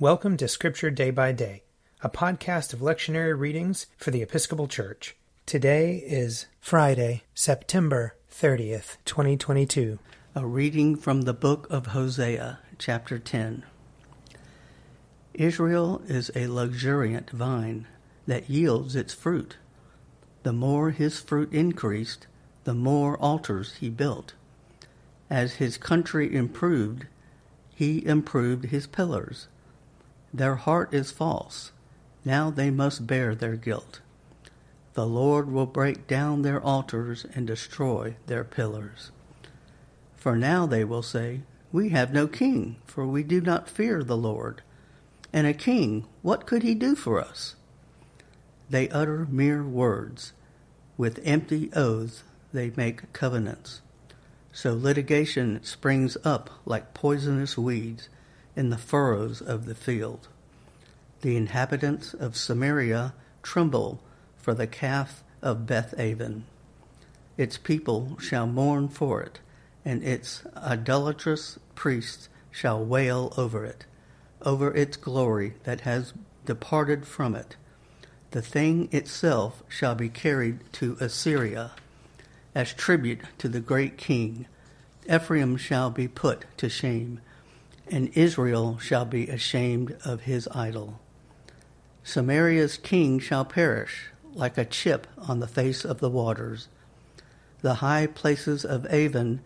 Welcome to Scripture Day by Day, a podcast of lectionary readings for the Episcopal Church. Today is Friday, September 30th, 2022. A reading from the book of Hosea, chapter 10. Israel is a luxuriant vine that yields its fruit. The more his fruit increased, the more altars he built. As his country improved, he improved his pillars. Their heart is false. Now they must bear their guilt. The Lord will break down their altars and destroy their pillars. For now they will say, We have no king, for we do not fear the Lord. And a king, what could he do for us? They utter mere words. With empty oaths they make covenants. So litigation springs up like poisonous weeds in the furrows of the field. The inhabitants of Samaria tremble for the calf of Bethaven. Its people shall mourn for it, and its idolatrous priests shall wail over it, over its glory that has departed from it. The thing itself shall be carried to Assyria as tribute to the great king. Ephraim shall be put to shame and Israel shall be ashamed of his idol. Samaria's king shall perish like a chip on the face of the waters. The high places of Aven,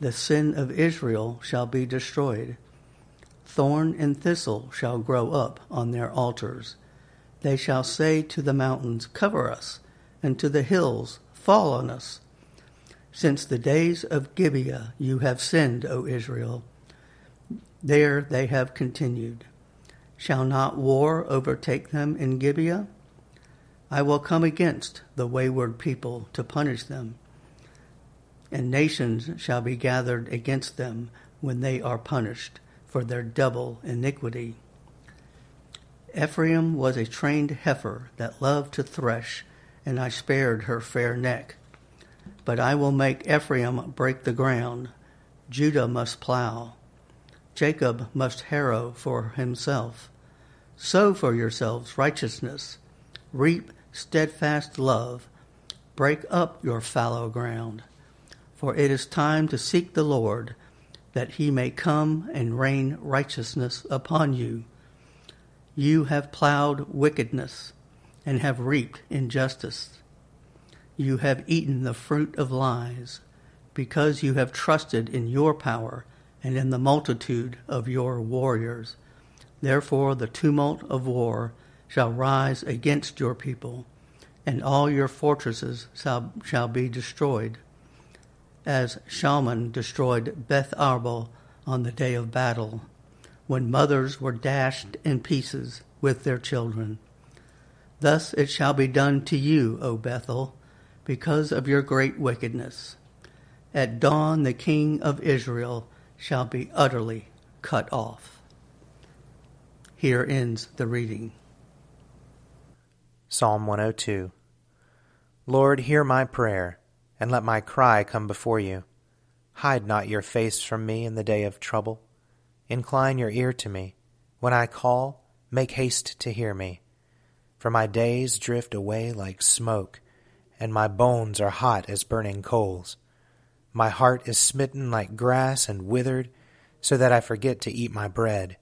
the sin of Israel, shall be destroyed. Thorn and thistle shall grow up on their altars. They shall say to the mountains, Cover us, and to the hills, Fall on us. Since the days of Gibeah you have sinned, O Israel. There they have continued. Shall not war overtake them in Gibeah? I will come against the wayward people to punish them, and nations shall be gathered against them when they are punished for their double iniquity. Ephraim was a trained heifer that loved to thresh, and I spared her fair neck. But I will make Ephraim break the ground, Judah must plow, Jacob must harrow for himself. Sow for yourselves righteousness, reap steadfast love, break up your fallow ground. For it is time to seek the Lord, that he may come and rain righteousness upon you. You have plowed wickedness and have reaped injustice. You have eaten the fruit of lies, because you have trusted in your power and in the multitude of your warriors. Therefore, the tumult of war shall rise against your people, and all your fortresses shall, shall be destroyed, as Shalman destroyed Beth Arbel on the day of battle, when mothers were dashed in pieces with their children. Thus it shall be done to you, O Bethel, because of your great wickedness. At dawn, the king of Israel shall be utterly cut off. Here ends the reading. Psalm 102 Lord, hear my prayer, and let my cry come before you. Hide not your face from me in the day of trouble. Incline your ear to me. When I call, make haste to hear me. For my days drift away like smoke, and my bones are hot as burning coals. My heart is smitten like grass and withered, so that I forget to eat my bread.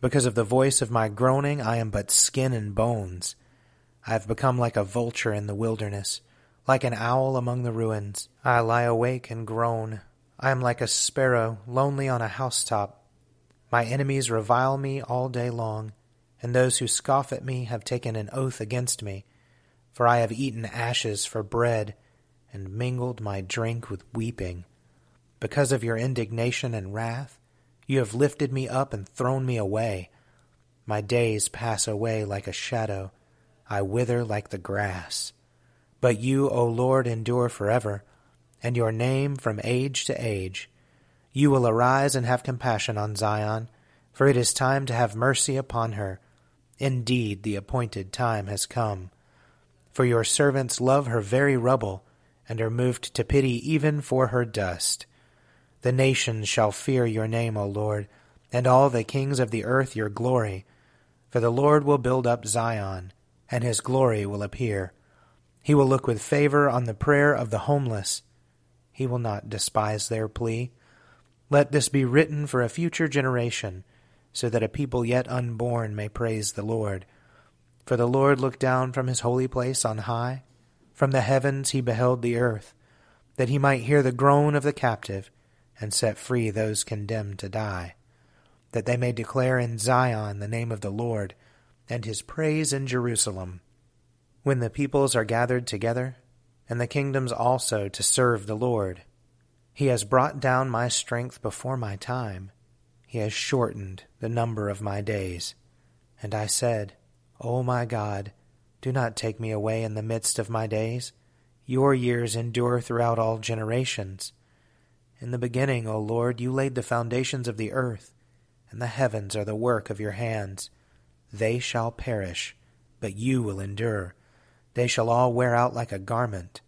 Because of the voice of my groaning, I am but skin and bones. I have become like a vulture in the wilderness, like an owl among the ruins. I lie awake and groan. I am like a sparrow, lonely on a housetop. My enemies revile me all day long, and those who scoff at me have taken an oath against me. For I have eaten ashes for bread and mingled my drink with weeping. Because of your indignation and wrath, you have lifted me up and thrown me away. My days pass away like a shadow. I wither like the grass. But you, O Lord, endure forever, and your name from age to age. You will arise and have compassion on Zion, for it is time to have mercy upon her. Indeed, the appointed time has come. For your servants love her very rubble and are moved to pity even for her dust. The nations shall fear your name, O Lord, and all the kings of the earth your glory. For the Lord will build up Zion, and his glory will appear. He will look with favor on the prayer of the homeless. He will not despise their plea. Let this be written for a future generation, so that a people yet unborn may praise the Lord. For the Lord looked down from his holy place on high. From the heavens he beheld the earth, that he might hear the groan of the captive, and set free those condemned to die, that they may declare in Zion the name of the Lord, and his praise in Jerusalem. When the peoples are gathered together, and the kingdoms also to serve the Lord, he has brought down my strength before my time. He has shortened the number of my days. And I said, O my God, do not take me away in the midst of my days. Your years endure throughout all generations. In the beginning, O Lord, you laid the foundations of the earth, and the heavens are the work of your hands. They shall perish, but you will endure. They shall all wear out like a garment.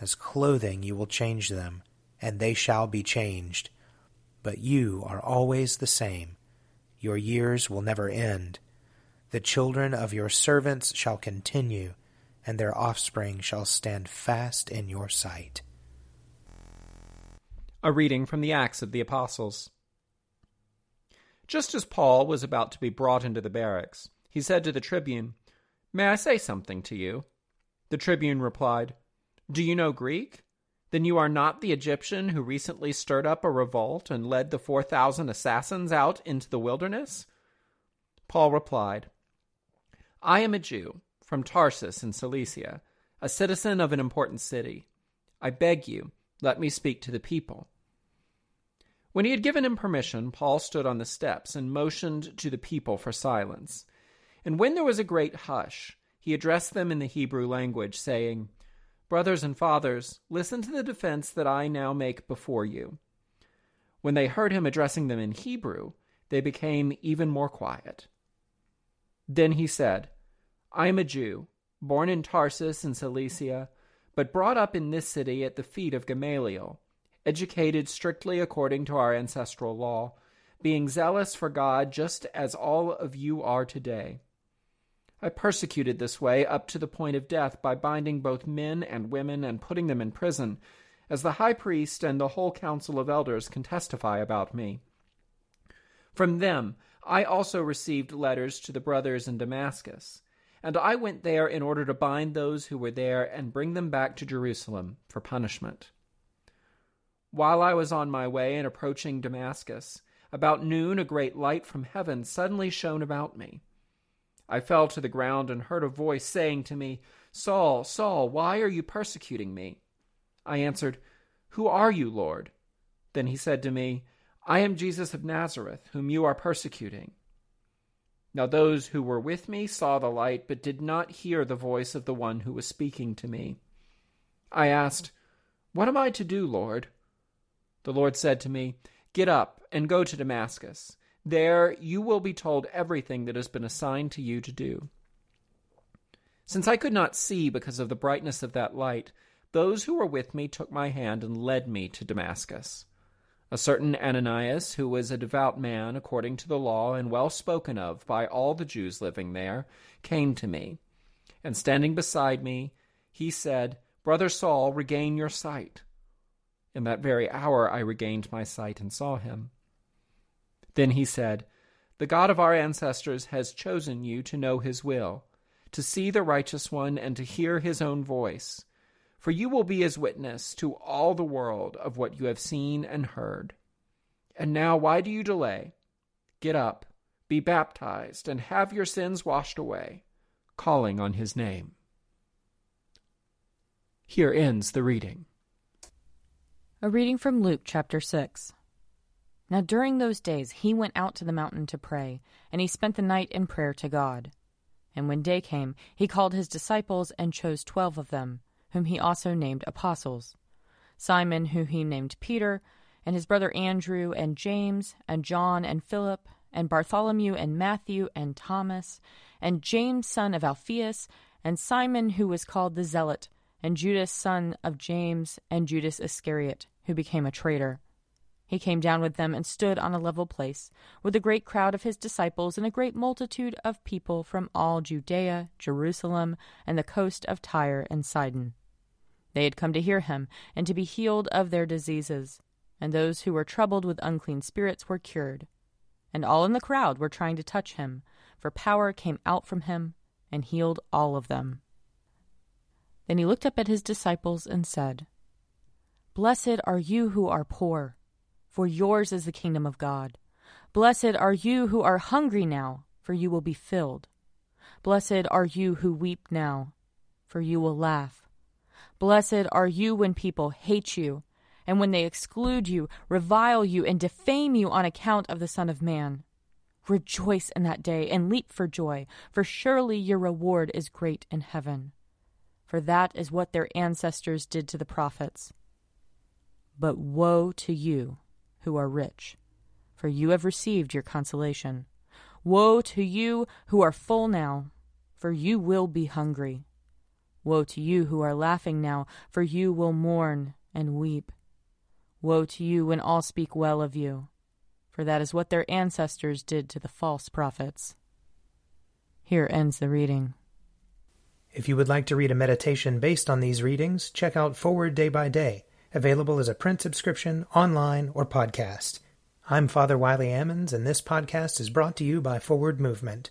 As clothing you will change them, and they shall be changed. But you are always the same. Your years will never end. The children of your servants shall continue, and their offspring shall stand fast in your sight. A reading from the Acts of the Apostles. Just as Paul was about to be brought into the barracks, he said to the tribune, May I say something to you? The tribune replied, Do you know Greek? Then you are not the Egyptian who recently stirred up a revolt and led the four thousand assassins out into the wilderness? Paul replied, I am a Jew from Tarsus in Cilicia, a citizen of an important city. I beg you, let me speak to the people. When he had given him permission, Paul stood on the steps and motioned to the people for silence. And when there was a great hush, he addressed them in the Hebrew language, saying, Brothers and fathers, listen to the defense that I now make before you. When they heard him addressing them in Hebrew, they became even more quiet. Then he said, I am a Jew, born in Tarsus in Cilicia, but brought up in this city at the feet of Gamaliel, educated strictly according to our ancestral law, being zealous for God just as all of you are today. I persecuted this way up to the point of death by binding both men and women and putting them in prison, as the high priest and the whole council of elders can testify about me. From them I also received letters to the brothers in Damascus and I went there in order to bind those who were there and bring them back to Jerusalem for punishment. While I was on my way and approaching Damascus, about noon a great light from heaven suddenly shone about me. I fell to the ground and heard a voice saying to me, Saul, Saul, why are you persecuting me? I answered, Who are you, Lord? Then he said to me, I am Jesus of Nazareth, whom you are persecuting. Now those who were with me saw the light, but did not hear the voice of the one who was speaking to me. I asked, What am I to do, Lord? The Lord said to me, Get up and go to Damascus. There you will be told everything that has been assigned to you to do. Since I could not see because of the brightness of that light, those who were with me took my hand and led me to Damascus. A certain Ananias, who was a devout man according to the law and well spoken of by all the Jews living there, came to me. And standing beside me, he said, Brother Saul, regain your sight. In that very hour I regained my sight and saw him. Then he said, The God of our ancestors has chosen you to know his will, to see the righteous one, and to hear his own voice for you will be as witness to all the world of what you have seen and heard. And now, why do you delay? Get up, be baptized, and have your sins washed away, calling on his name. Here ends the reading. A reading from Luke chapter 6. Now during those days he went out to the mountain to pray, and he spent the night in prayer to God. And when day came, he called his disciples and chose twelve of them whom he also named apostles Simon, whom he named Peter, and his brother Andrew, and James, and John, and Philip, and Bartholomew, and Matthew, and Thomas, and James, son of Alphaeus, and Simon, who was called the Zealot, and Judas, son of James, and Judas Iscariot, who became a traitor. He came down with them and stood on a level place, with a great crowd of his disciples and a great multitude of people from all Judea, Jerusalem, and the coast of Tyre and Sidon. They had come to hear him and to be healed of their diseases, and those who were troubled with unclean spirits were cured. And all in the crowd were trying to touch him, for power came out from him and healed all of them. Then he looked up at his disciples and said, Blessed are you who are poor for yours is the kingdom of God. Blessed are you who are hungry now, for you will be filled. Blessed are you who weep now, for you will laugh. Blessed are you when people hate you, and when they exclude you, revile you, and defame you on account of the Son of Man. Rejoice in that day and leap for joy, for surely your reward is great in heaven. For that is what their ancestors did to the prophets. But woe to you! who are rich, for you have received your consolation. Woe to you who are full now, for you will be hungry. Woe to you who are laughing now, for you will mourn and weep. Woe to you when all speak well of you, for that is what their ancestors did to the false prophets. Here ends the reading. If you would like to read a meditation based on these readings, check out Forward Day by Day available as a print subscription, online, or podcast. I'm Father Wiley Ammons, and this podcast is brought to you by Forward Movement.